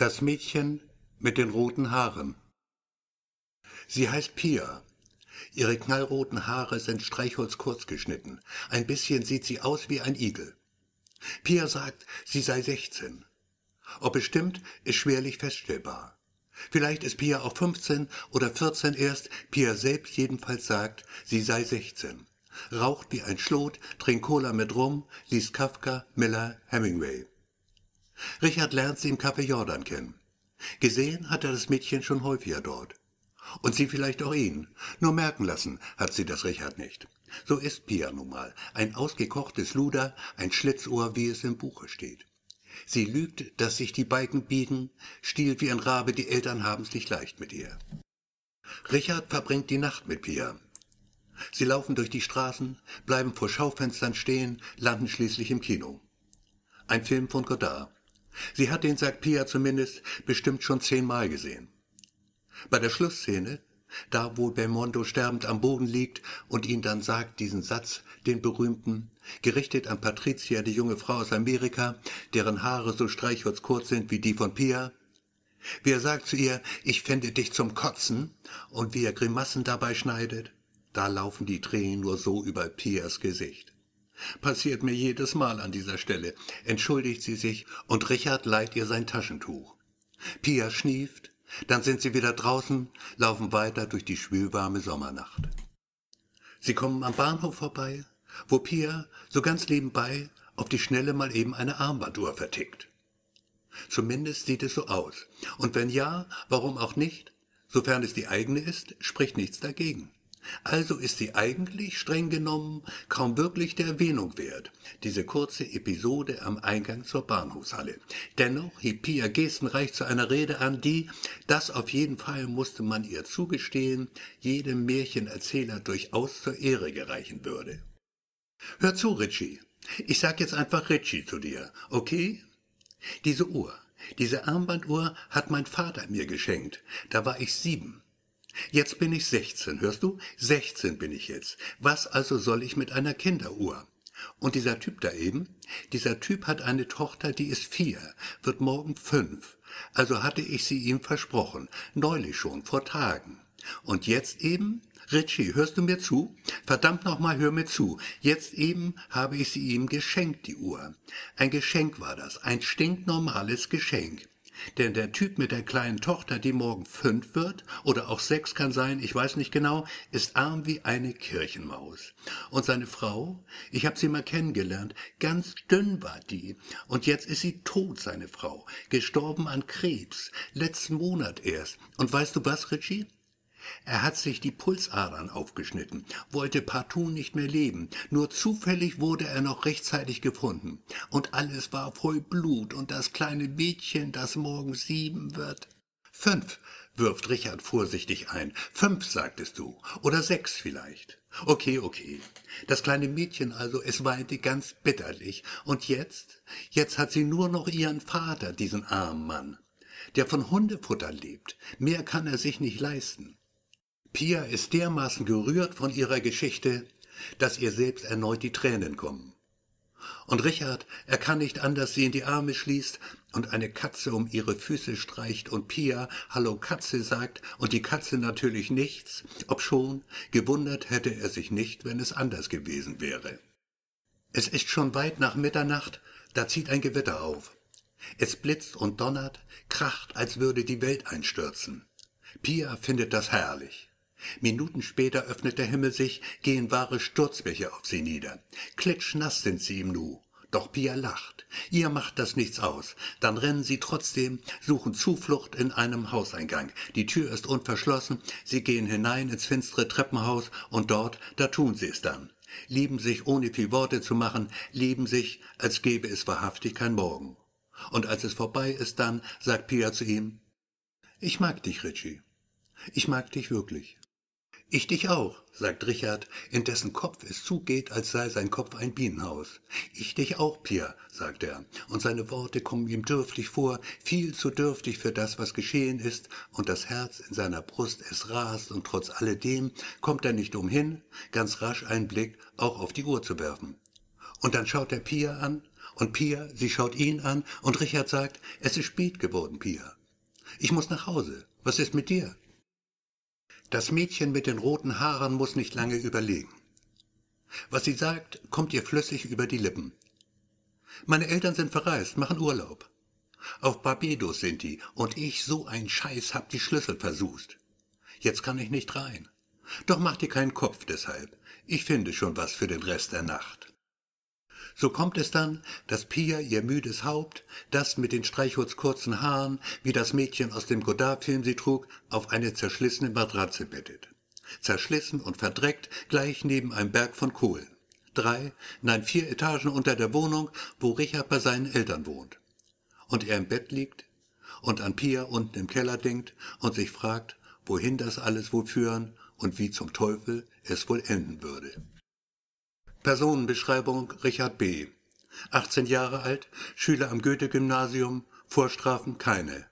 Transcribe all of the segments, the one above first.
Das Mädchen mit den roten Haaren. Sie heißt Pia. Ihre knallroten Haare sind streichholzkurz geschnitten. Ein bisschen sieht sie aus wie ein Igel. Pia sagt, sie sei 16. Ob es stimmt, ist schwerlich feststellbar. Vielleicht ist Pia auch 15 oder 14 erst. Pia selbst jedenfalls sagt, sie sei 16. Raucht wie ein Schlot, trinkt Cola mit Rum, liest Kafka, Miller, Hemingway. Richard lernt sie im Café Jordan kennen. Gesehen hat er das Mädchen schon häufiger dort. Und sie vielleicht auch ihn. Nur merken lassen hat sie das Richard nicht. So ist Pia nun mal. Ein ausgekochtes Luder, ein Schlitzohr, wie es im Buche steht. Sie lügt, dass sich die Balken bieten, stiehlt wie ein Rabe, die Eltern haben's nicht leicht mit ihr. Richard verbringt die Nacht mit Pia. Sie laufen durch die Straßen, bleiben vor Schaufenstern stehen, landen schließlich im Kino. Ein Film von Godard. Sie hat den, sagt Pia zumindest, bestimmt schon zehnmal gesehen. Bei der Schlussszene, da wo Belmondo sterbend am Boden liegt und ihn dann sagt diesen Satz, den berühmten, gerichtet an Patricia, die junge Frau aus Amerika, deren Haare so streichholzkurz sind wie die von Pia, wie er sagt zu ihr, ich fände dich zum Kotzen, und wie er Grimassen dabei schneidet, da laufen die Tränen nur so über Pias Gesicht. Passiert mir jedes Mal an dieser Stelle, entschuldigt sie sich und Richard leiht ihr sein Taschentuch. Pia schnieft, dann sind sie wieder draußen, laufen weiter durch die schwülwarme Sommernacht. Sie kommen am Bahnhof vorbei, wo Pia so ganz nebenbei auf die Schnelle mal eben eine Armbanduhr vertickt. Zumindest sieht es so aus. Und wenn ja, warum auch nicht? Sofern es die eigene ist, spricht nichts dagegen. Also ist sie eigentlich, streng genommen, kaum wirklich der Erwähnung wert, diese kurze Episode am Eingang zur Bahnhofshalle. Dennoch hieb Pia gestenreich zu einer Rede an, die, das auf jeden Fall musste man ihr zugestehen, jedem Märchenerzähler durchaus zur Ehre gereichen würde. Hör zu, Richie. Ich sag jetzt einfach Richie zu dir, okay? Diese Uhr, diese Armbanduhr hat mein Vater mir geschenkt. Da war ich sieben. Jetzt bin ich 16, hörst du? 16 bin ich jetzt. Was also soll ich mit einer Kinderuhr? Und dieser Typ da eben, dieser Typ hat eine Tochter, die ist vier, wird morgen fünf. Also hatte ich sie ihm versprochen, neulich schon, vor Tagen. Und jetzt eben, Richie, hörst du mir zu? Verdammt nochmal, hör mir zu. Jetzt eben habe ich sie ihm geschenkt, die Uhr. Ein Geschenk war das, ein stinknormales Geschenk. Denn der Typ mit der kleinen Tochter, die morgen fünf wird, oder auch sechs kann sein, ich weiß nicht genau, ist arm wie eine Kirchenmaus. Und seine Frau, ich hab sie mal kennengelernt, ganz dünn war die. Und jetzt ist sie tot, seine Frau, gestorben an Krebs, letzten Monat erst. Und weißt du was, Richie? Er hat sich die Pulsadern aufgeschnitten, wollte partout nicht mehr leben, nur zufällig wurde er noch rechtzeitig gefunden. Und alles war voll Blut, und das kleine Mädchen, das morgen sieben wird. Fünf, wirft Richard vorsichtig ein. Fünf, sagtest du. Oder sechs vielleicht. Okay, okay. Das kleine Mädchen also, es weinte ganz bitterlich. Und jetzt? Jetzt hat sie nur noch ihren Vater, diesen armen Mann, der von Hundefutter lebt. Mehr kann er sich nicht leisten. Pia ist dermaßen gerührt von ihrer Geschichte, dass ihr selbst erneut die Tränen kommen. Und Richard, er kann nicht anders, sie in die Arme schließt und eine Katze um ihre Füße streicht und Pia Hallo Katze sagt und die Katze natürlich nichts, obschon gewundert hätte er sich nicht, wenn es anders gewesen wäre. Es ist schon weit nach Mitternacht, da zieht ein Gewitter auf. Es blitzt und donnert, kracht, als würde die Welt einstürzen. Pia findet das herrlich. Minuten später öffnet der Himmel sich, gehen wahre Sturzbäche auf sie nieder. Klitschnass sind sie im Nu. Doch Pia lacht. Ihr macht das nichts aus. Dann rennen sie trotzdem, suchen Zuflucht in einem Hauseingang. Die Tür ist unverschlossen. Sie gehen hinein ins finstere Treppenhaus und dort, da tun sie es dann. Lieben sich ohne viel Worte zu machen, lieben sich, als gäbe es wahrhaftig kein Morgen. Und als es vorbei ist dann, sagt Pia zu ihm, ich mag dich, Richie. Ich mag dich wirklich. Ich dich auch, sagt Richard, in dessen Kopf es zugeht, als sei sein Kopf ein Bienenhaus. Ich dich auch, Pia, sagt er, und seine Worte kommen ihm dürftig vor, viel zu dürftig für das, was geschehen ist, und das Herz in seiner Brust, es rast, und trotz alledem kommt er nicht umhin, ganz rasch einen Blick auch auf die Uhr zu werfen. Und dann schaut er Pia an, Und Pia, sie schaut ihn an und Richard sagt, es ist spät geworden, Pia. Ich muss nach Hause. Was ist mit dir? Das Mädchen mit den roten Haaren muss nicht lange überlegen. Was sie sagt, kommt ihr flüssig über die Lippen. Meine Eltern sind verreist, machen Urlaub. Auf Barbados sind die, und ich, so ein Scheiß, hab die Schlüssel versust. Jetzt kann ich nicht rein. Doch mach dir keinen Kopf deshalb. Ich finde schon was für den Rest der Nacht. So kommt es dann, dass Pia ihr müdes Haupt, das mit den streichholzkurzen Haaren, wie das Mädchen aus dem Godard-Film sie trug, auf eine zerschlissene Matratze bettet. Zerschlissen und verdreckt, gleich neben einem Berg von Kohlen. Drei, nein, vier Etagen unter der Wohnung, wo Richard bei seinen Eltern wohnt und er im Bett liegt und an Pia unten im Keller denkt und sich fragt, wohin das alles wohl führen und wie zum Teufel es wohl enden würde. Personenbeschreibung Richard B. 18 Jahre alt, Schüler am Goethe-Gymnasium, Vorstrafen keine.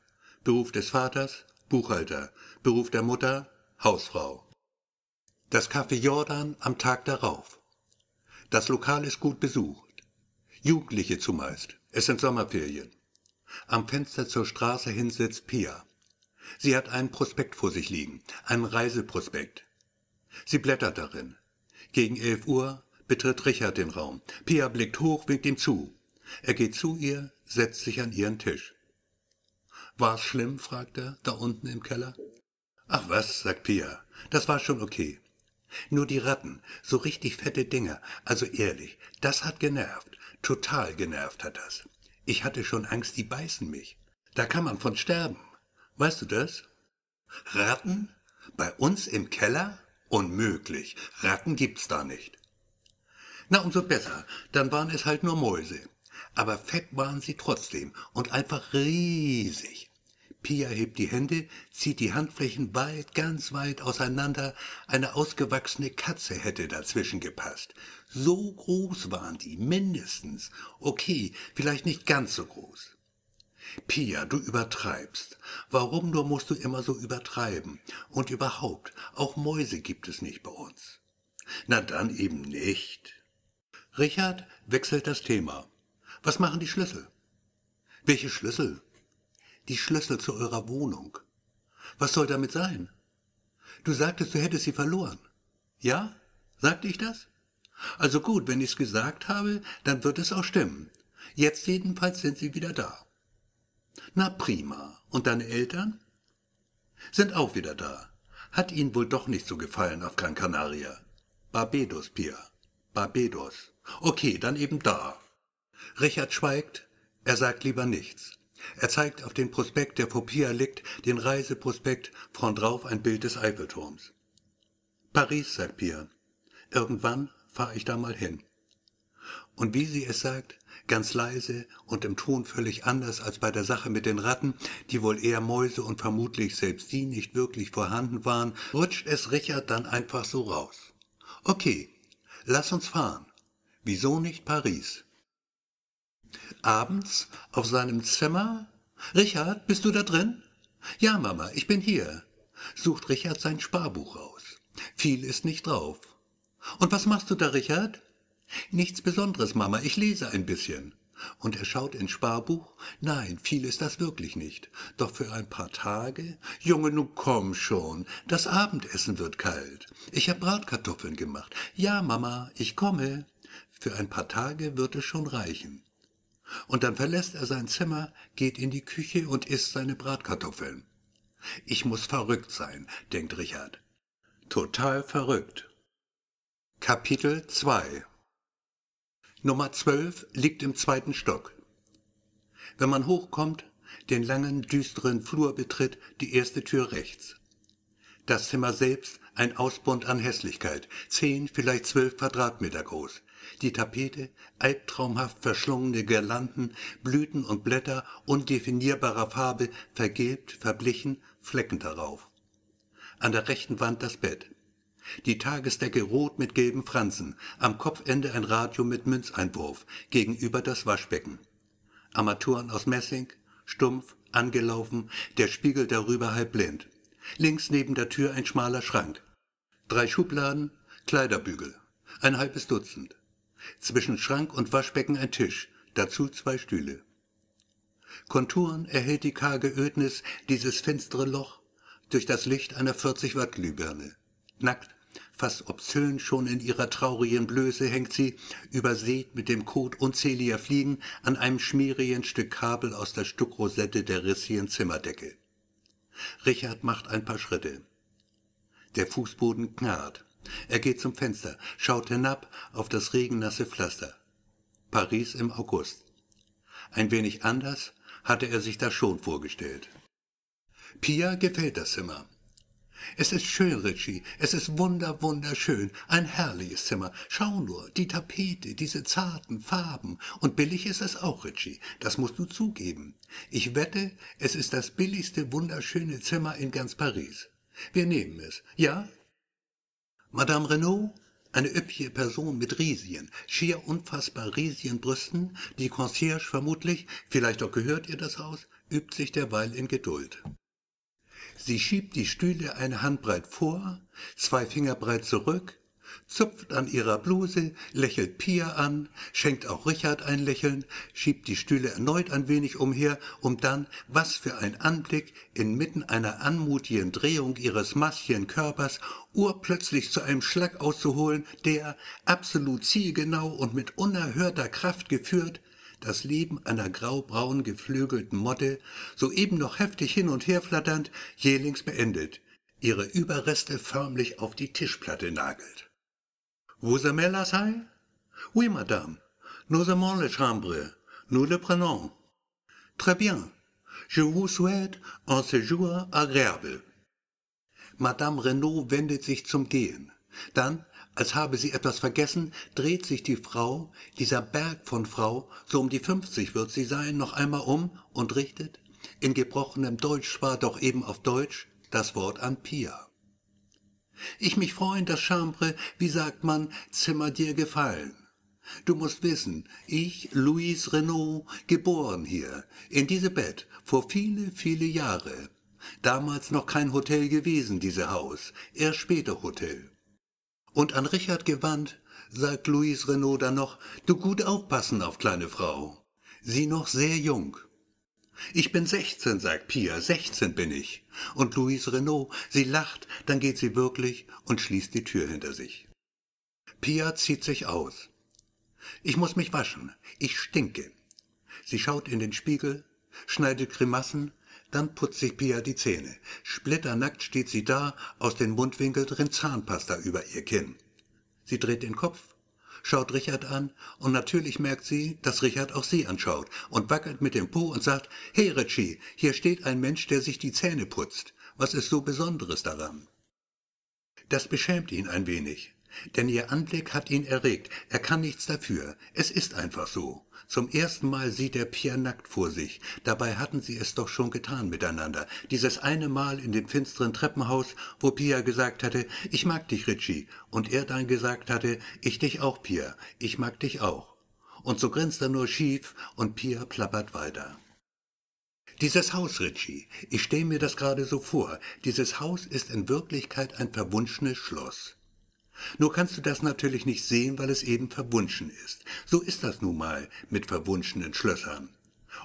Beruf des Vaters, Buchhalter. Beruf der Mutter, Hausfrau. Das Café Jordan am Tag darauf. Das Lokal ist gut besucht. Jugendliche zumeist. Es sind Sommerferien. Am Fenster zur Straße hin sitzt Pia. Sie hat einen Prospekt vor sich liegen, einen Reiseprospekt. Sie blättert darin. Gegen elf Uhr betritt Richard den Raum. Pia blickt hoch, winkt ihm zu. Er geht zu ihr, setzt sich an ihren Tisch. War's schlimm? fragt er, da unten im Keller. Ach was, sagt Pia, das war schon okay. Nur die Ratten, so richtig fette Dinger, also ehrlich, das hat genervt, total genervt hat das. Ich hatte schon Angst, die beißen mich. Da kann man von sterben. Weißt du das? Ratten? Bei uns im Keller? Unmöglich. Ratten gibt's da nicht. Na, umso besser. Dann waren es halt nur Mäuse. Aber fett waren sie trotzdem und einfach riesig. Pia hebt die Hände, zieht die Handflächen weit, ganz weit auseinander. Eine ausgewachsene Katze hätte dazwischen gepasst. So groß waren die, mindestens. Okay, vielleicht nicht ganz so groß. Pia, du übertreibst. Warum nur musst du immer so übertreiben? Und überhaupt, auch Mäuse gibt es nicht bei uns. Na dann eben nicht. Richard wechselt das Thema. Was machen die Schlüssel? Welche Schlüssel? Die Schlüssel zu eurer Wohnung. Was soll damit sein? Du sagtest, du hättest sie verloren. Ja? Sagte ich das? Also gut, wenn ich's gesagt habe, dann wird es auch stimmen. Jetzt jedenfalls sind sie wieder da. Na prima. Und deine Eltern? Sind auch wieder da. Hat ihnen wohl doch nicht so gefallen auf Gran Canaria. Barbados, Pia. Barbados. Okay, dann eben da. Richard schweigt. Er sagt lieber nichts. Er zeigt auf den Prospekt, der vor Pia liegt, den Reiseprospekt, vorn drauf ein Bild des Eiffelturms. Paris, sagt Pia. Irgendwann fahr ich da mal hin. Und wie sie es sagt, ganz leise und im Ton völlig anders als bei der Sache mit den Ratten, die wohl eher Mäuse und vermutlich selbst die nicht wirklich vorhanden waren, rutscht es Richard dann einfach so raus. Okay, lass uns fahren. Wieso nicht Paris? Abends auf seinem Zimmer? Richard, bist du da drin? Ja, Mama, ich bin hier. Sucht Richard sein Sparbuch raus. Viel ist nicht drauf. Und was machst du da, Richard? Nichts Besonderes, Mama, ich lese ein bisschen. Und er schaut ins Sparbuch? Nein, viel ist das wirklich nicht. Doch für ein paar Tage? Junge, nun komm schon. Das Abendessen wird kalt. Ich hab Bratkartoffeln gemacht. Ja, Mama, ich komme. Für ein paar Tage wird es schon reichen. Und dann verlässt er sein Zimmer, geht in die Küche und isst seine Bratkartoffeln. Ich muss verrückt sein, denkt Richard. Total verrückt. Kapitel 2 Nummer 12 liegt im zweiten Stock. Wenn man hochkommt, den langen, düsteren Flur betritt, die erste Tür rechts. Das Zimmer selbst ein Ausbund an Hässlichkeit, zehn, vielleicht zwölf Quadratmeter groß. Die Tapete, albtraumhaft verschlungene Girlanden, Blüten und Blätter undefinierbarer Farbe, vergilbt, verblichen, Flecken darauf. An der rechten Wand das Bett. Die Tagesdecke rot mit gelben Fransen, am Kopfende ein Radio mit Münzeinwurf, gegenüber das Waschbecken. Armaturen aus Messing, stumpf, angelaufen, der Spiegel darüber halb blind. Links neben der Tür ein schmaler Schrank. Drei Schubladen, Kleiderbügel, ein halbes Dutzend. Zwischen Schrank und Waschbecken ein Tisch, dazu zwei Stühle. Konturen erhält die karge Ödnis dieses finstere Loch durch das Licht einer 40 Watt Glühbirne. Nackt, fast obszön schon in ihrer traurigen Blöße hängt sie, übersät mit dem Kot unzähliger Fliegen, an einem schmierigen Stück Kabel aus der Stuckrosette der rissigen Zimmerdecke. Richard macht ein paar Schritte. Der Fußboden knarrt. Er geht zum Fenster, schaut hinab auf das regennasse Pflaster. Paris im August. Ein wenig anders hatte er sich das schon vorgestellt. Pia gefällt das Zimmer. Es ist schön, Richie. Es ist wunder, wunderschön. Ein herrliches Zimmer. Schau nur, die Tapete, diese zarten Farben. Und billig ist es auch, Richie. Das musst du zugeben. Ich wette, es ist das billigste, wunderschöne Zimmer in ganz Paris. Wir nehmen es. Ja? Madame Renaud? Eine üppige Person mit riesigen, schier unfassbar riesigen Brüsten, die Concierge vermutlich, vielleicht auch gehört ihr das Haus, übt sich derweil in Geduld. Sie schiebt die Stühle eine Handbreit vor, zwei Finger breit zurück, zupft an ihrer Bluse, lächelt Pia an, schenkt auch Richard ein Lächeln, schiebt die Stühle erneut ein wenig umher, um dann, was für ein Anblick, inmitten einer anmutigen Drehung ihres massigen Körpers urplötzlich zu einem Schlag auszuholen, der, absolut zielgenau und mit unerhörter Kraft geführt, das Leben einer graubraun geflügelten Motte, soeben noch heftig hin und her flatternd, jählings beendet, ihre Überreste förmlich auf die Tischplatte nagelt. Vous aimez la salle? Oui, madame. Nous aimons les chambres. Nous le prenons. Très bien. Je vous souhaite un séjour agréable. Madame Renaud wendet sich zum Gehen. Dann, als habe sie etwas vergessen, dreht sich die Frau, dieser Berg von Frau, so um die fünfzig wird sie sein, noch einmal um und richtet, in gebrochenem Deutsch war doch eben auf Deutsch, das Wort an Pia. Ich mich freuen, dass Chambre, wie sagt man, Zimmer dir gefallen. Du musst wissen, ich, Louise Renaud, geboren hier, in diese Bett, vor viele, viele Jahre. Damals noch kein Hotel gewesen, diese Haus, erst später Hotel. Und an Richard gewandt, sagt Louise Renaud dann noch, du gut aufpassen auf kleine Frau. Sie noch sehr jung. Ich bin sechzehn, sagt Pia, sechzehn bin ich. Und Louise Renaud, sie lacht, dann geht sie wirklich und schließt die Tür hinter sich. Pia zieht sich aus. Ich muss mich waschen, ich stinke. Sie schaut in den Spiegel, schneidet Grimassen, dann putzt sich Pia die Zähne. Splitternackt steht sie da, aus den Mundwinkeln drin Zahnpasta über ihr Kinn. Sie dreht den Kopf, schaut Richard an und natürlich merkt sie, dass Richard auch sie anschaut und wackelt mit dem Po und sagt, Hey Richie, hier steht ein Mensch, der sich die Zähne putzt. Was ist so Besonderes daran? Das beschämt ihn ein wenig, denn ihr Anblick hat ihn erregt. Er kann nichts dafür. Es ist einfach so. Zum ersten Mal sieht er Pierre nackt vor sich. Dabei hatten sie es doch schon getan miteinander. Dieses eine Mal in dem finsteren Treppenhaus, wo Pia gesagt hatte, ich mag dich, Richie. Und er dann gesagt hatte, ich dich auch, Pia. Ich mag dich auch. Und so grinst er nur schief und Pia plappert weiter. Dieses Haus, Richie, ich stell mir das gerade so vor, dieses Haus ist in Wirklichkeit ein verwunschenes Schloss. Nur kannst du das natürlich nicht sehen, weil es eben verwunschen ist. So ist das nun mal mit verwunschenen Schlössern.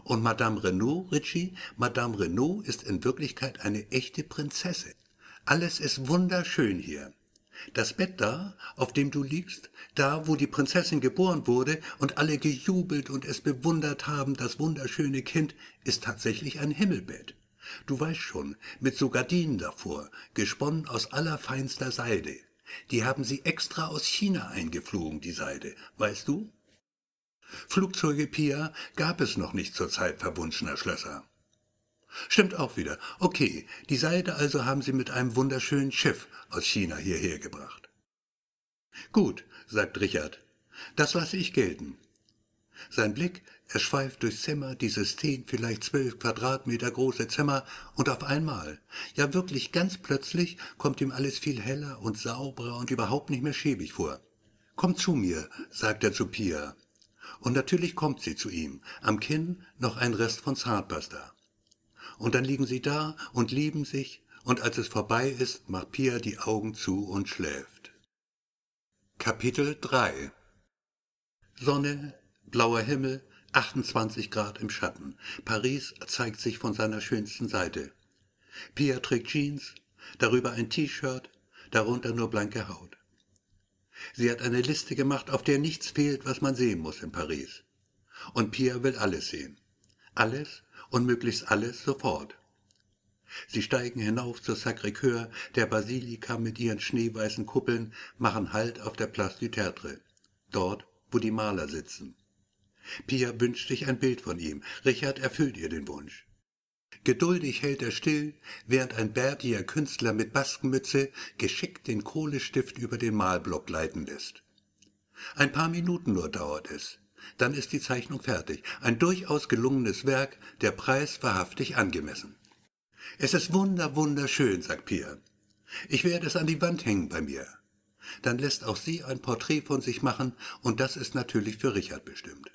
Und Madame Renaud, Richie, Madame Renaud ist in Wirklichkeit eine echte Prinzessin. Alles ist wunderschön hier. Das Bett da, auf dem du liegst, da, wo die Prinzessin geboren wurde und alle gejubelt und es bewundert haben, das wunderschöne Kind, ist tatsächlich ein Himmelbett. Du weißt schon, mit so Gardinen davor, gesponnen aus allerfeinster Seide. Die haben sie extra aus China eingeflogen, die Seide, weißt du? Flugzeuge Pia gab es noch nicht zur Zeit verwunschener Schlösser. Stimmt auch wieder. Okay, die Seide also haben sie mit einem wunderschönen Schiff aus China hierher gebracht. Gut, sagt Richard, das lasse ich gelten. Sein Blick, er schweift durchs Zimmer, dieses zehn, vielleicht zwölf Quadratmeter große Zimmer, und auf einmal, ja wirklich ganz plötzlich, kommt ihm alles viel heller und sauberer und überhaupt nicht mehr schäbig vor. Komm zu mir, sagt er zu Pia. Und natürlich kommt sie zu ihm, am Kinn noch ein Rest von Zahnpasta. Und dann liegen sie da und lieben sich, und als es vorbei ist, macht Pia die Augen zu und schläft. Kapitel 3 Sonne, blauer Himmel, 28 Grad im Schatten. Paris zeigt sich von seiner schönsten Seite. Pia trägt Jeans, darüber ein T-Shirt, darunter nur blanke Haut. Sie hat eine Liste gemacht, auf der nichts fehlt, was man sehen muss in Paris. Und Pia will alles sehen. Alles und möglichst alles sofort. Sie steigen hinauf zur Sacré-Cœur, der Basilika mit ihren schneeweißen Kuppeln, machen Halt auf der Place du Tertre, dort, wo die Maler sitzen. Pia wünscht sich ein Bild von ihm. Richard erfüllt ihr den Wunsch. Geduldig hält er still, während ein bärtiger Künstler mit Baskenmütze geschickt den Kohlestift über den Malblock leiten lässt. Ein paar Minuten nur dauert es. Dann ist die Zeichnung fertig. Ein durchaus gelungenes Werk, der Preis wahrhaftig angemessen. Es ist wunder, wunderschön, sagt Pia. Ich werde es an die Wand hängen bei mir. Dann lässt auch sie ein Porträt von sich machen, und das ist natürlich für Richard bestimmt.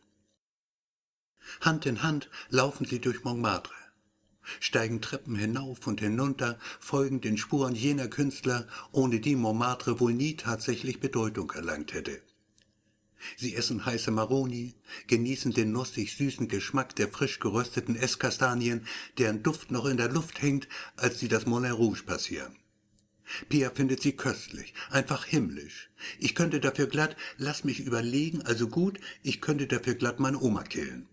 Hand in Hand laufen sie durch Montmartre, steigen Treppen hinauf und hinunter, folgen den Spuren jener Künstler, ohne die Montmartre wohl nie tatsächlich Bedeutung erlangt hätte. Sie essen heiße Maroni, genießen den nussig süßen Geschmack der frisch gerösteten Esskastanien, deren Duft noch in der Luft hängt, als sie das Moulin Rouge passieren. Pia findet sie köstlich, einfach himmlisch. Ich könnte dafür glatt, lass mich überlegen, also gut, ich könnte dafür glatt meine Oma killen.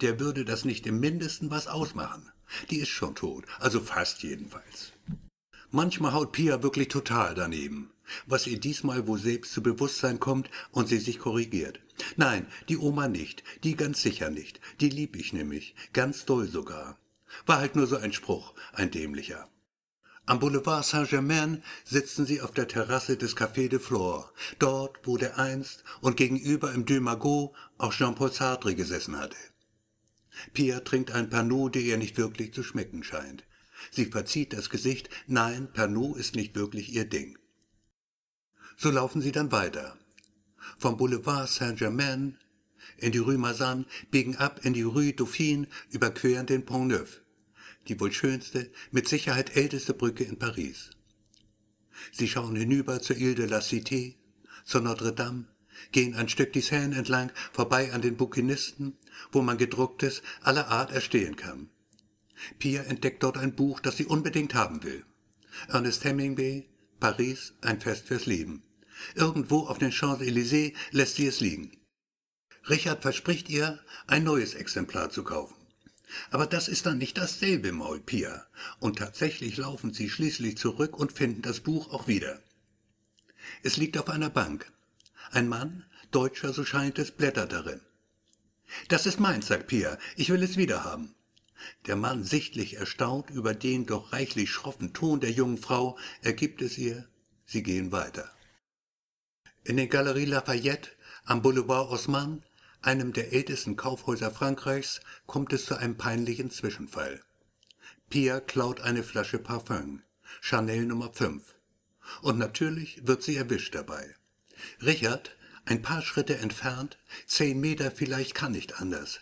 Der würde das nicht im mindesten was ausmachen. Die ist schon tot, also fast jedenfalls. Manchmal haut Pia wirklich total daneben was ihr diesmal wohl selbst zu Bewusstsein kommt und sie sich korrigiert. Nein, die Oma nicht, die ganz sicher nicht, die lieb ich nämlich, ganz doll sogar. War halt nur so ein Spruch, ein dämlicher. Am Boulevard Saint-Germain sitzen sie auf der Terrasse des Café de Flore, dort, wo der einst und gegenüber im Deux Magots auch Jean-Paul Sartre gesessen hatte. Pia trinkt ein Pernod, der ihr nicht wirklich zu schmecken scheint. Sie verzieht das Gesicht, nein, Pernod ist nicht wirklich ihr Ding. So laufen sie dann weiter. Vom Boulevard Saint-Germain in die Rue Mazan, biegen ab in die Rue Dauphine, überqueren den Pont Neuf, die wohl schönste, mit Sicherheit älteste Brücke in Paris. Sie schauen hinüber zur Ile de la Cité, zur Notre Dame, gehen ein Stück die Seine entlang, vorbei an den Bouquinisten, wo man gedrucktes aller Art erstehen kann. Pia entdeckt dort ein Buch, das sie unbedingt haben will. Ernest Hemingway, Paris, ein Fest fürs Leben. Irgendwo auf den Champs-Élysées lässt sie es liegen. Richard verspricht ihr, ein neues Exemplar zu kaufen. Aber das ist dann nicht dasselbe Maul Pia. Und tatsächlich laufen sie schließlich zurück und finden das Buch auch wieder. Es liegt auf einer Bank. Ein Mann, Deutscher, so scheint es, blättert darin. Das ist meins, sagt Pia. Ich will es wiederhaben. Der Mann, sichtlich erstaunt über den doch reichlich schroffen Ton der jungen Frau, ergibt es ihr, sie gehen weiter. In den Galerie Lafayette am Boulevard Haussmann, einem der ältesten Kaufhäuser Frankreichs, kommt es zu einem peinlichen Zwischenfall. Pia klaut eine Flasche Parfüm, Chanel Nummer 5. Und natürlich wird sie erwischt dabei. Richard, ein paar Schritte entfernt, zehn Meter vielleicht kann nicht anders,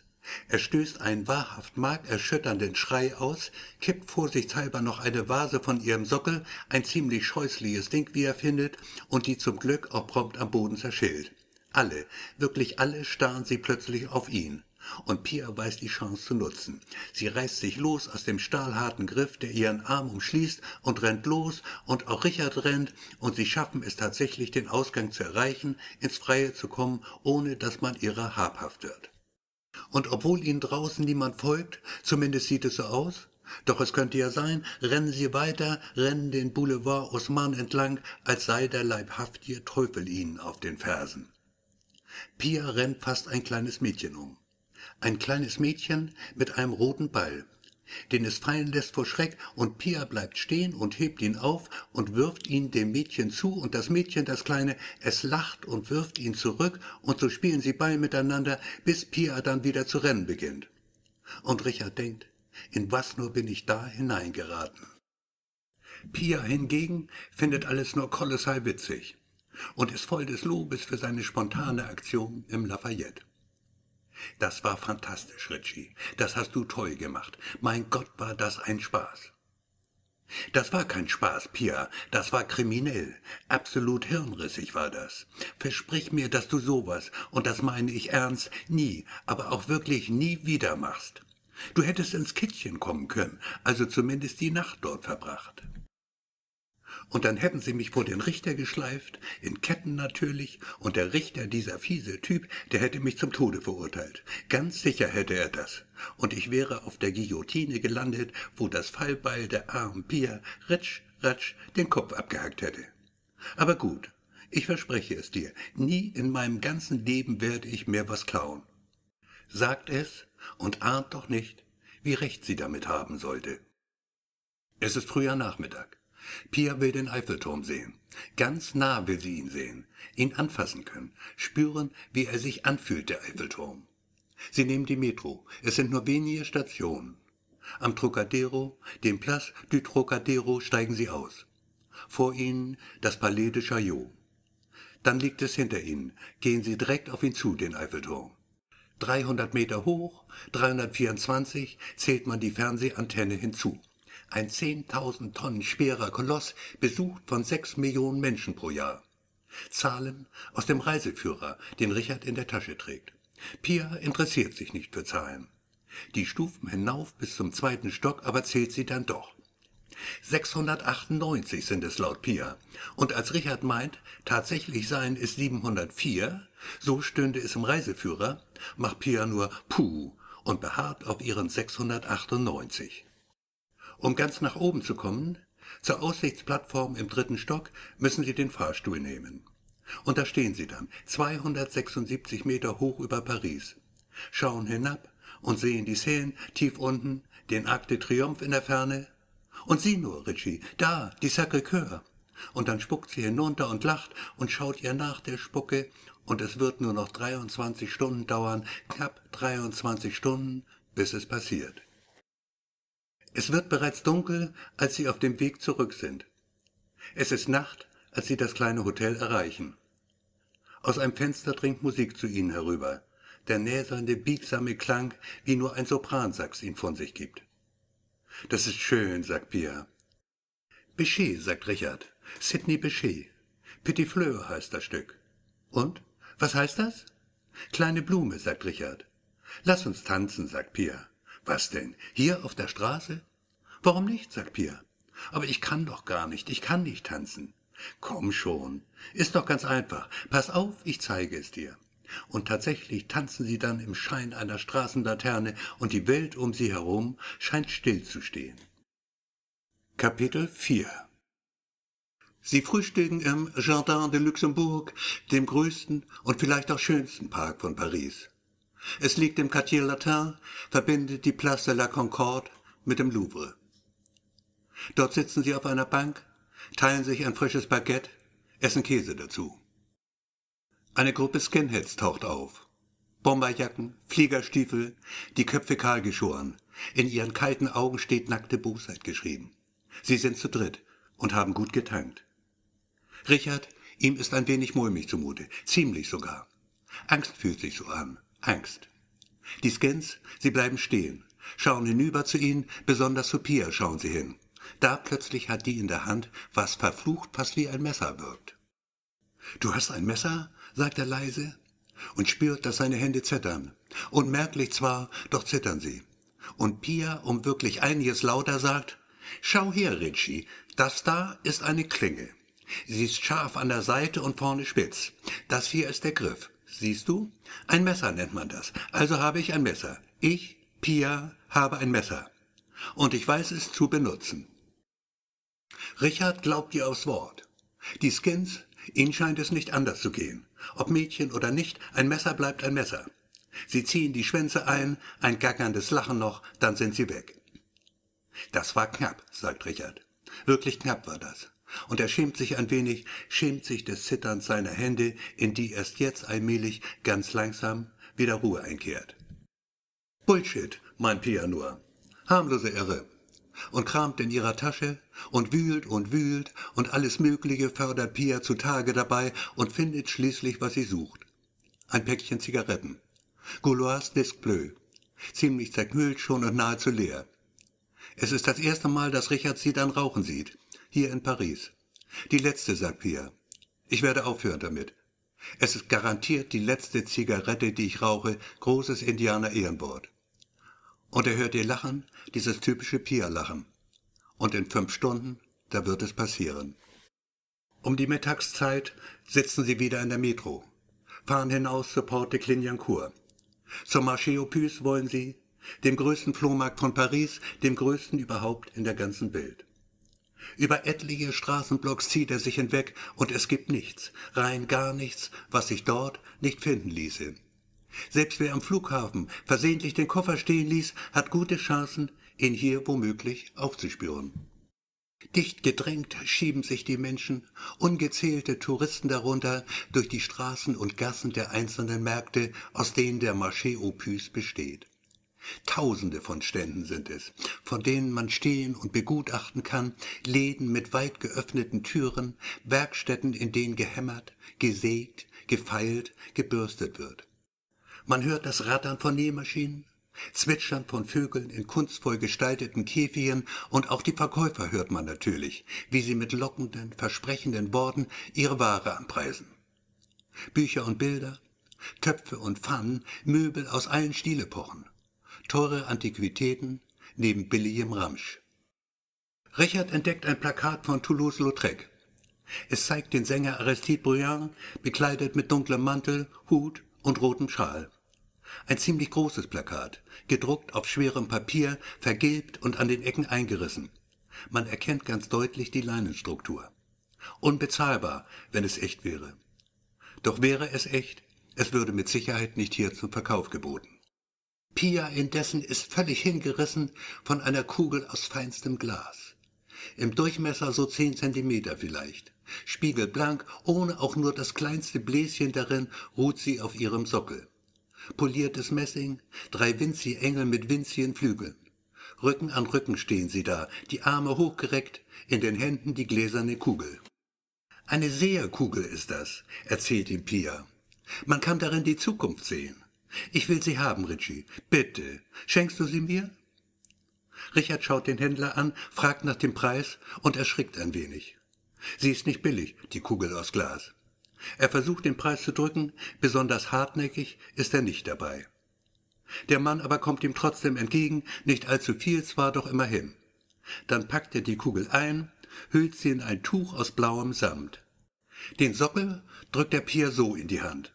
er stößt einen wahrhaft markerschütternden Schrei aus, kippt vorsichtshalber noch eine Vase von ihrem Sockel, ein ziemlich scheußliches Ding, wie er findet, und die zum Glück auch prompt am Boden zerschellt. Alle, wirklich alle starren sie plötzlich auf ihn. Und Pia weiß die Chance zu nutzen. Sie reißt sich los aus dem stahlharten Griff, der ihren Arm umschließt, und rennt los, und auch Richard rennt, und sie schaffen es tatsächlich, den Ausgang zu erreichen, ins Freie zu kommen, ohne dass man ihrer habhaft wird. Und obwohl ihnen draußen niemand folgt, zumindest sieht es so aus, doch es könnte ja sein, rennen sie weiter, rennen den Boulevard Osman entlang, als sei der leibhaftige Teufel ihnen auf den Fersen. Pia rennt fast ein kleines Mädchen um. Ein kleines Mädchen mit einem roten Ball den es fallen lässt vor Schreck, und Pia bleibt stehen und hebt ihn auf und wirft ihn dem Mädchen zu, und das Mädchen, das Kleine, es lacht und wirft ihn zurück, und so spielen sie Ball miteinander, bis Pia dann wieder zu rennen beginnt. Und Richard denkt, in was nur bin ich da hineingeraten. Pia hingegen findet alles nur kolossal witzig und ist voll des Lobes für seine spontane Aktion im Lafayette. Das war fantastisch, Richie. Das hast du toll gemacht. Mein Gott, war das ein Spaß. Das war kein Spaß, Pia, das war kriminell. Absolut hirnrissig war das. Versprich mir, dass du sowas, und das meine ich ernst, nie, aber auch wirklich nie wieder machst. Du hättest ins Kittchen kommen können, also zumindest die Nacht dort verbracht. Und dann hätten sie mich vor den Richter geschleift, in Ketten natürlich, und der Richter, dieser fiese Typ, der hätte mich zum Tode verurteilt. Ganz sicher hätte er das. Und ich wäre auf der Guillotine gelandet, wo das Fallbeil der armen Pia ritsch, ratsch den Kopf abgehackt hätte. Aber gut, ich verspreche es dir, nie in meinem ganzen Leben werde ich mehr was klauen. Sagt es und ahnt doch nicht, wie recht sie damit haben sollte. Es ist früher Nachmittag. Pia will den Eiffelturm sehen. Ganz nah will sie ihn sehen, ihn anfassen können, spüren, wie er sich anfühlt, der Eiffelturm. Sie nehmen die Metro. Es sind nur wenige Stationen. Am Trocadero, dem Place du Trocadero, steigen sie aus. Vor ihnen das Palais de Chaillot. Dann liegt es hinter ihnen. Gehen sie direkt auf ihn zu, den Eiffelturm. 300 Meter hoch, 324 zählt man die Fernsehantenne hinzu. Ein 10.000 Tonnen schwerer Koloss, besucht von sechs Millionen Menschen pro Jahr. Zahlen aus dem Reiseführer, den Richard in der Tasche trägt. Pia interessiert sich nicht für Zahlen. Die Stufen hinauf bis zum zweiten Stock aber zählt sie dann doch. 698 sind es laut Pia. Und als Richard meint, tatsächlich seien es 704, so stünde es im Reiseführer, macht Pia nur Puh und beharrt auf ihren 698. Um ganz nach oben zu kommen, zur Aussichtsplattform im dritten Stock, müssen Sie den Fahrstuhl nehmen. Und da stehen Sie dann, 276 Meter hoch über Paris, schauen hinab und sehen die Seine tief unten, den Arc de Triomphe in der Ferne. Und sieh nur, Richie, da, die Sacré-Cœur. Und dann spuckt sie hinunter und lacht und schaut ihr nach der Spucke, und es wird nur noch 23 Stunden dauern, knapp 23 Stunden, bis es passiert. Es wird bereits dunkel, als sie auf dem Weg zurück sind. Es ist Nacht, als sie das kleine Hotel erreichen. Aus einem Fenster dringt Musik zu ihnen herüber, der näselnde, biegsame Klang, wie nur ein Sopransax ihn von sich gibt. Das ist schön, sagt Pia. Bechet, sagt Richard. Sidney Bechet. Petit Fleur heißt das Stück. Und? Was heißt das? Kleine Blume, sagt Richard. Lass uns tanzen, sagt Pia. Was denn? Hier auf der Straße? Warum nicht? sagt Pia. Aber ich kann doch gar nicht, ich kann nicht tanzen. Komm schon. Ist doch ganz einfach. Pass auf, ich zeige es dir. Und tatsächlich tanzen sie dann im Schein einer Straßenlaterne und die Welt um sie herum scheint still zu stehen. Kapitel 4 Sie frühstücken im Jardin de Luxembourg, dem größten und vielleicht auch schönsten Park von Paris. Es liegt im Quartier Latin, verbindet die Place de la Concorde mit dem Louvre. Dort sitzen sie auf einer Bank, teilen sich ein frisches Baguette, essen Käse dazu. Eine Gruppe Skinheads taucht auf. Bomberjacken, Fliegerstiefel, die Köpfe kahl geschoren. In ihren kalten Augen steht nackte Bosheit geschrieben. Sie sind zu dritt und haben gut getankt. Richard, ihm ist ein wenig mulmig zumute, ziemlich sogar. Angst fühlt sich so an. Angst. Die Skins, sie bleiben stehen, schauen hinüber zu ihnen, besonders zu Pia schauen sie hin. Da plötzlich hat die in der Hand, was verflucht fast wie ein Messer wirkt. Du hast ein Messer? sagt er leise und spürt, dass seine Hände zittern. Unmerklich zwar, doch zittern sie. Und Pia, um wirklich einiges lauter, sagt, Schau her, Ritchie, das da ist eine Klinge. Sie ist scharf an der Seite und vorne spitz. Das hier ist der Griff. Siehst du? Ein Messer nennt man das. Also habe ich ein Messer. Ich, Pia, habe ein Messer. Und ich weiß es zu benutzen. Richard glaubt ihr aufs Wort. Die Skins, ihnen scheint es nicht anders zu gehen. Ob Mädchen oder nicht, ein Messer bleibt ein Messer. Sie ziehen die Schwänze ein, ein gackerndes Lachen noch, dann sind sie weg. Das war knapp, sagt Richard. Wirklich knapp war das und er schämt sich ein wenig, schämt sich des Zitterns seiner Hände, in die erst jetzt allmählich, ganz langsam, wieder Ruhe einkehrt. Bullshit, meint Pia nur. Harmlose Irre. Und kramt in ihrer Tasche und wühlt und wühlt und alles Mögliche fördert Pia zutage dabei und findet schließlich, was sie sucht. Ein Päckchen Zigaretten. Gauloise Disc Bleu. Ziemlich zerknüllt schon und nahezu leer. Es ist das erste Mal, dass Richard sie dann rauchen sieht. Hier in Paris. Die letzte, sagt Pia. Ich werde aufhören damit. Es ist garantiert die letzte Zigarette, die ich rauche. Großes Indianer-Ehrenwort. Und er hört ihr Lachen, dieses typische Pia-Lachen. Und in fünf Stunden, da wird es passieren. Um die Mittagszeit sitzen sie wieder in der Metro, fahren hinaus zur Porte Clignancourt. Zum Marché aux Puces wollen sie, dem größten Flohmarkt von Paris, dem größten überhaupt in der ganzen Welt. Über etliche Straßenblocks zieht er sich hinweg und es gibt nichts, rein gar nichts, was sich dort nicht finden ließe. Selbst wer am Flughafen versehentlich den Koffer stehen ließ, hat gute Chancen, ihn hier womöglich aufzuspüren. Dicht gedrängt schieben sich die Menschen, ungezählte Touristen darunter, durch die Straßen und Gassen der einzelnen Märkte, aus denen der Marché Puces besteht. Tausende von Ständen sind es, von denen man stehen und begutachten kann, Läden mit weit geöffneten Türen, Werkstätten, in denen gehämmert, gesägt, gefeilt, gebürstet wird. Man hört das Rattern von Nähmaschinen, Zwitschern von Vögeln in kunstvoll gestalteten Käfigen und auch die Verkäufer hört man natürlich, wie sie mit lockenden, versprechenden Worten ihre Ware anpreisen. Bücher und Bilder, Töpfe und Pfannen, Möbel aus allen Stilepochen, teure Antiquitäten neben billigem Ramsch. Richard entdeckt ein Plakat von Toulouse-Lautrec. Es zeigt den Sänger Aristide Bruand, bekleidet mit dunklem Mantel, Hut und rotem Schal. Ein ziemlich großes Plakat, gedruckt auf schwerem Papier, vergilbt und an den Ecken eingerissen. Man erkennt ganz deutlich die Leinenstruktur. Unbezahlbar, wenn es echt wäre. Doch wäre es echt, es würde mit Sicherheit nicht hier zum Verkauf geboten. Pia indessen ist völlig hingerissen von einer Kugel aus feinstem Glas. Im Durchmesser so zehn Zentimeter vielleicht. Spiegelblank, ohne auch nur das kleinste Bläschen darin, ruht sie auf ihrem Sockel poliertes Messing, drei winzige Engel mit winzigen Flügeln. Rücken an Rücken stehen sie da, die Arme hochgereckt, in den Händen die gläserne Kugel. Eine Seherkugel ist das, erzählt ihm Pia. Man kann darin die Zukunft sehen. Ich will sie haben, Richie. Bitte. Schenkst du sie mir? Richard schaut den Händler an, fragt nach dem Preis und erschrickt ein wenig. Sie ist nicht billig, die Kugel aus Glas. Er versucht den Preis zu drücken, besonders hartnäckig ist er nicht dabei. Der Mann aber kommt ihm trotzdem entgegen, nicht allzu viel zwar, doch immerhin. Dann packt er die Kugel ein, hüllt sie in ein Tuch aus blauem Samt. Den Sockel drückt der Pierre so in die Hand.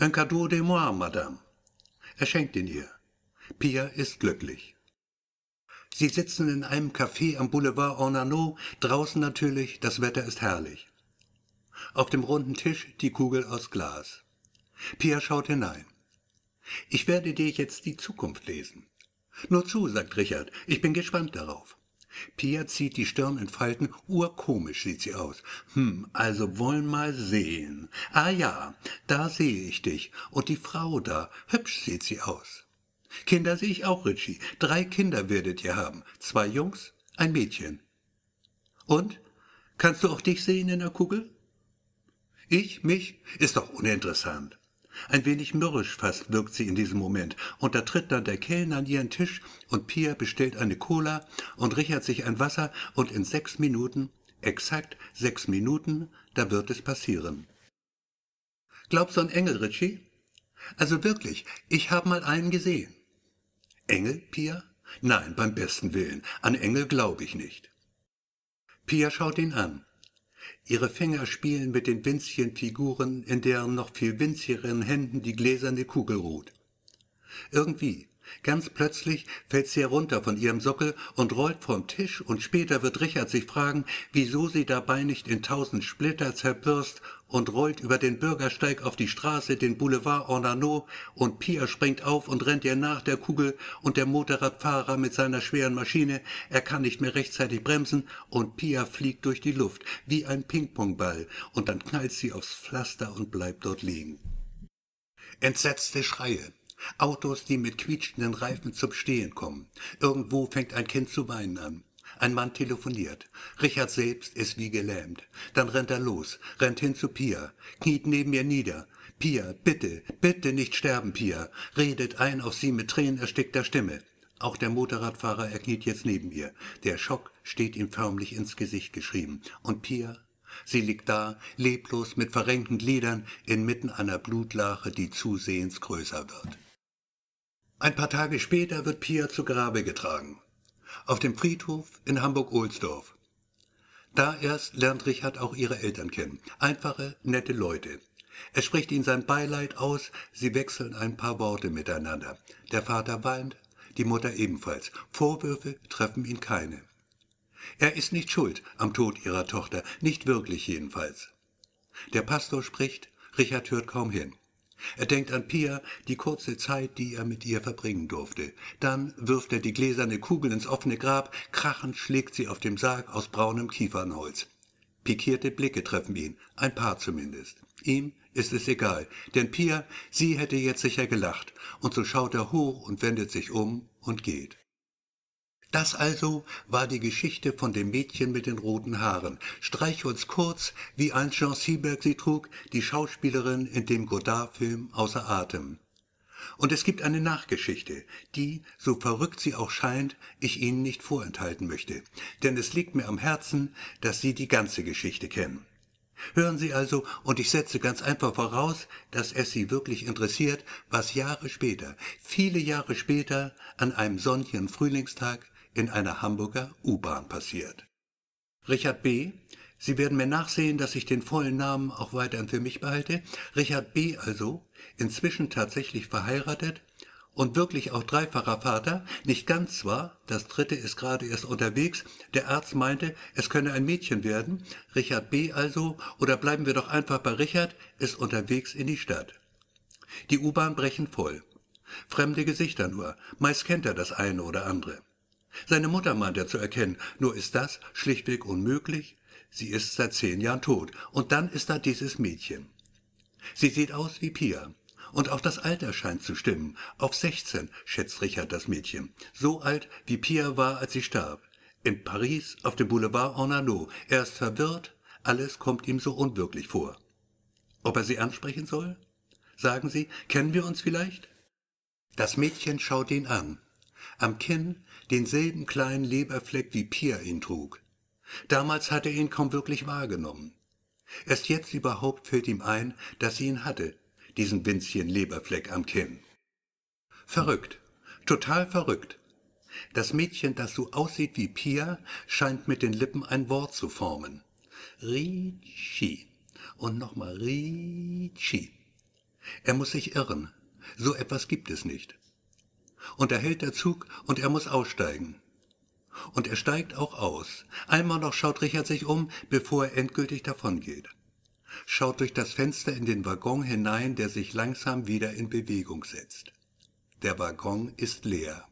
Un cadeau de moi, Madame. Er schenkt ihn ihr. Pierre ist glücklich. Sie sitzen in einem Café am Boulevard Ornano, draußen natürlich, das Wetter ist herrlich. Auf dem runden Tisch die Kugel aus Glas. Pia schaut hinein. Ich werde dir jetzt die Zukunft lesen. Nur zu, sagt Richard, ich bin gespannt darauf. Pia zieht die Stirn in Falten, urkomisch sieht sie aus. Hm, also wollen mal sehen. Ah ja, da sehe ich dich. Und die Frau da, hübsch sieht sie aus. Kinder sehe ich auch, Richie. Drei Kinder werdet ihr haben. Zwei Jungs, ein Mädchen. Und? Kannst du auch dich sehen in der Kugel? Ich, mich, ist doch uninteressant. Ein wenig mürrisch fast wirkt sie in diesem Moment, und da tritt dann der Kellner an ihren Tisch, und Pia bestellt eine Cola und Richard sich ein Wasser, und in sechs Minuten, exakt sechs Minuten, da wird es passieren. Glaubst du an Engel, Richie? Also wirklich, ich hab mal einen gesehen. Engel, Pia? Nein, beim besten Willen, an Engel glaube ich nicht. Pia schaut ihn an. Ihre Finger spielen mit den winzigen Figuren, in deren noch viel winzigeren Händen die gläserne Kugel ruht. Irgendwie, ganz plötzlich fällt sie herunter von ihrem Sockel und rollt vom Tisch, und später wird Richard sich fragen, wieso sie dabei nicht in tausend Splitter zerbürst und rollt über den Bürgersteig auf die Straße, den Boulevard Ornano, und Pia springt auf und rennt ihr nach der Kugel, und der Motorradfahrer mit seiner schweren Maschine, er kann nicht mehr rechtzeitig bremsen, und Pia fliegt durch die Luft, wie ein Pingpongball, und dann knallt sie aufs Pflaster und bleibt dort liegen. Entsetzte Schreie. Autos, die mit quietschenden Reifen zum Stehen kommen. Irgendwo fängt ein Kind zu weinen an. Ein Mann telefoniert. Richard selbst ist wie gelähmt. Dann rennt er los, rennt hin zu Pia, kniet neben ihr nieder. Pia, bitte, bitte nicht sterben, Pia, redet ein auf sie mit tränenerstickter Stimme. Auch der Motorradfahrer erkniet jetzt neben ihr. Der Schock steht ihm förmlich ins Gesicht geschrieben. Und Pia, sie liegt da, leblos mit verrenkten Gliedern, inmitten einer Blutlache, die zusehends größer wird. Ein paar Tage später wird Pia zu Grabe getragen. Auf dem Friedhof in Hamburg-Ohlsdorf. Da erst lernt Richard auch ihre Eltern kennen. Einfache, nette Leute. Er spricht ihnen sein Beileid aus, sie wechseln ein paar Worte miteinander. Der Vater weint, die Mutter ebenfalls. Vorwürfe treffen ihn keine. Er ist nicht schuld am Tod ihrer Tochter, nicht wirklich jedenfalls. Der Pastor spricht, Richard hört kaum hin. Er denkt an Pia, die kurze Zeit, die er mit ihr verbringen durfte. Dann wirft er die gläserne Kugel ins offene Grab, krachend schlägt sie auf dem Sarg aus braunem Kiefernholz. Pikierte Blicke treffen ihn, ein paar zumindest. Ihm ist es egal, denn Pia, sie hätte jetzt sicher gelacht, und so schaut er hoch und wendet sich um und geht. Das also war die Geschichte von dem Mädchen mit den roten Haaren. Streichholz kurz, wie einst Jean Sieberg sie trug, die Schauspielerin in dem Godard-Film Außer Atem. Und es gibt eine Nachgeschichte, die, so verrückt sie auch scheint, ich Ihnen nicht vorenthalten möchte. Denn es liegt mir am Herzen, dass Sie die ganze Geschichte kennen. Hören Sie also, und ich setze ganz einfach voraus, dass es Sie wirklich interessiert, was Jahre später, viele Jahre später, an einem sonnigen Frühlingstag in einer Hamburger U-Bahn passiert. Richard B., Sie werden mir nachsehen, dass ich den vollen Namen auch weiterhin für mich behalte. Richard B. also, inzwischen tatsächlich verheiratet und wirklich auch dreifacher Vater, nicht ganz zwar, das dritte ist gerade erst unterwegs, der Arzt meinte, es könne ein Mädchen werden, Richard B. also, oder bleiben wir doch einfach bei Richard, ist unterwegs in die Stadt. Die U-Bahn brechen voll. Fremde Gesichter nur, meist kennt er das eine oder andere. Seine Mutter meint er zu erkennen, nur ist das schlichtweg unmöglich, sie ist seit zehn Jahren tot, und dann ist da dieses Mädchen. Sie sieht aus wie Pia, und auch das Alter scheint zu stimmen. Auf sechzehn schätzt Richard das Mädchen. So alt, wie Pia war, als sie starb. In Paris, auf dem Boulevard Ornano. Er ist verwirrt, alles kommt ihm so unwirklich vor. Ob er sie ansprechen soll? Sagen Sie, kennen wir uns vielleicht? Das Mädchen schaut ihn an. Am Kinn denselben kleinen Leberfleck, wie Pia ihn trug. Damals hatte er ihn kaum wirklich wahrgenommen. Erst jetzt überhaupt fällt ihm ein, dass sie ihn hatte, diesen winzigen Leberfleck am Kinn. Verrückt, total verrückt. Das Mädchen, das so aussieht wie Pia, scheint mit den Lippen ein Wort zu formen. Ricci. Und nochmal Ricci. Er muss sich irren. So etwas gibt es nicht. Und da hält der Zug und er muss aussteigen. Und er steigt auch aus. Einmal noch schaut Richard sich um, bevor er endgültig davongeht schaut durch das Fenster in den Waggon hinein, der sich langsam wieder in Bewegung setzt. Der Waggon ist leer.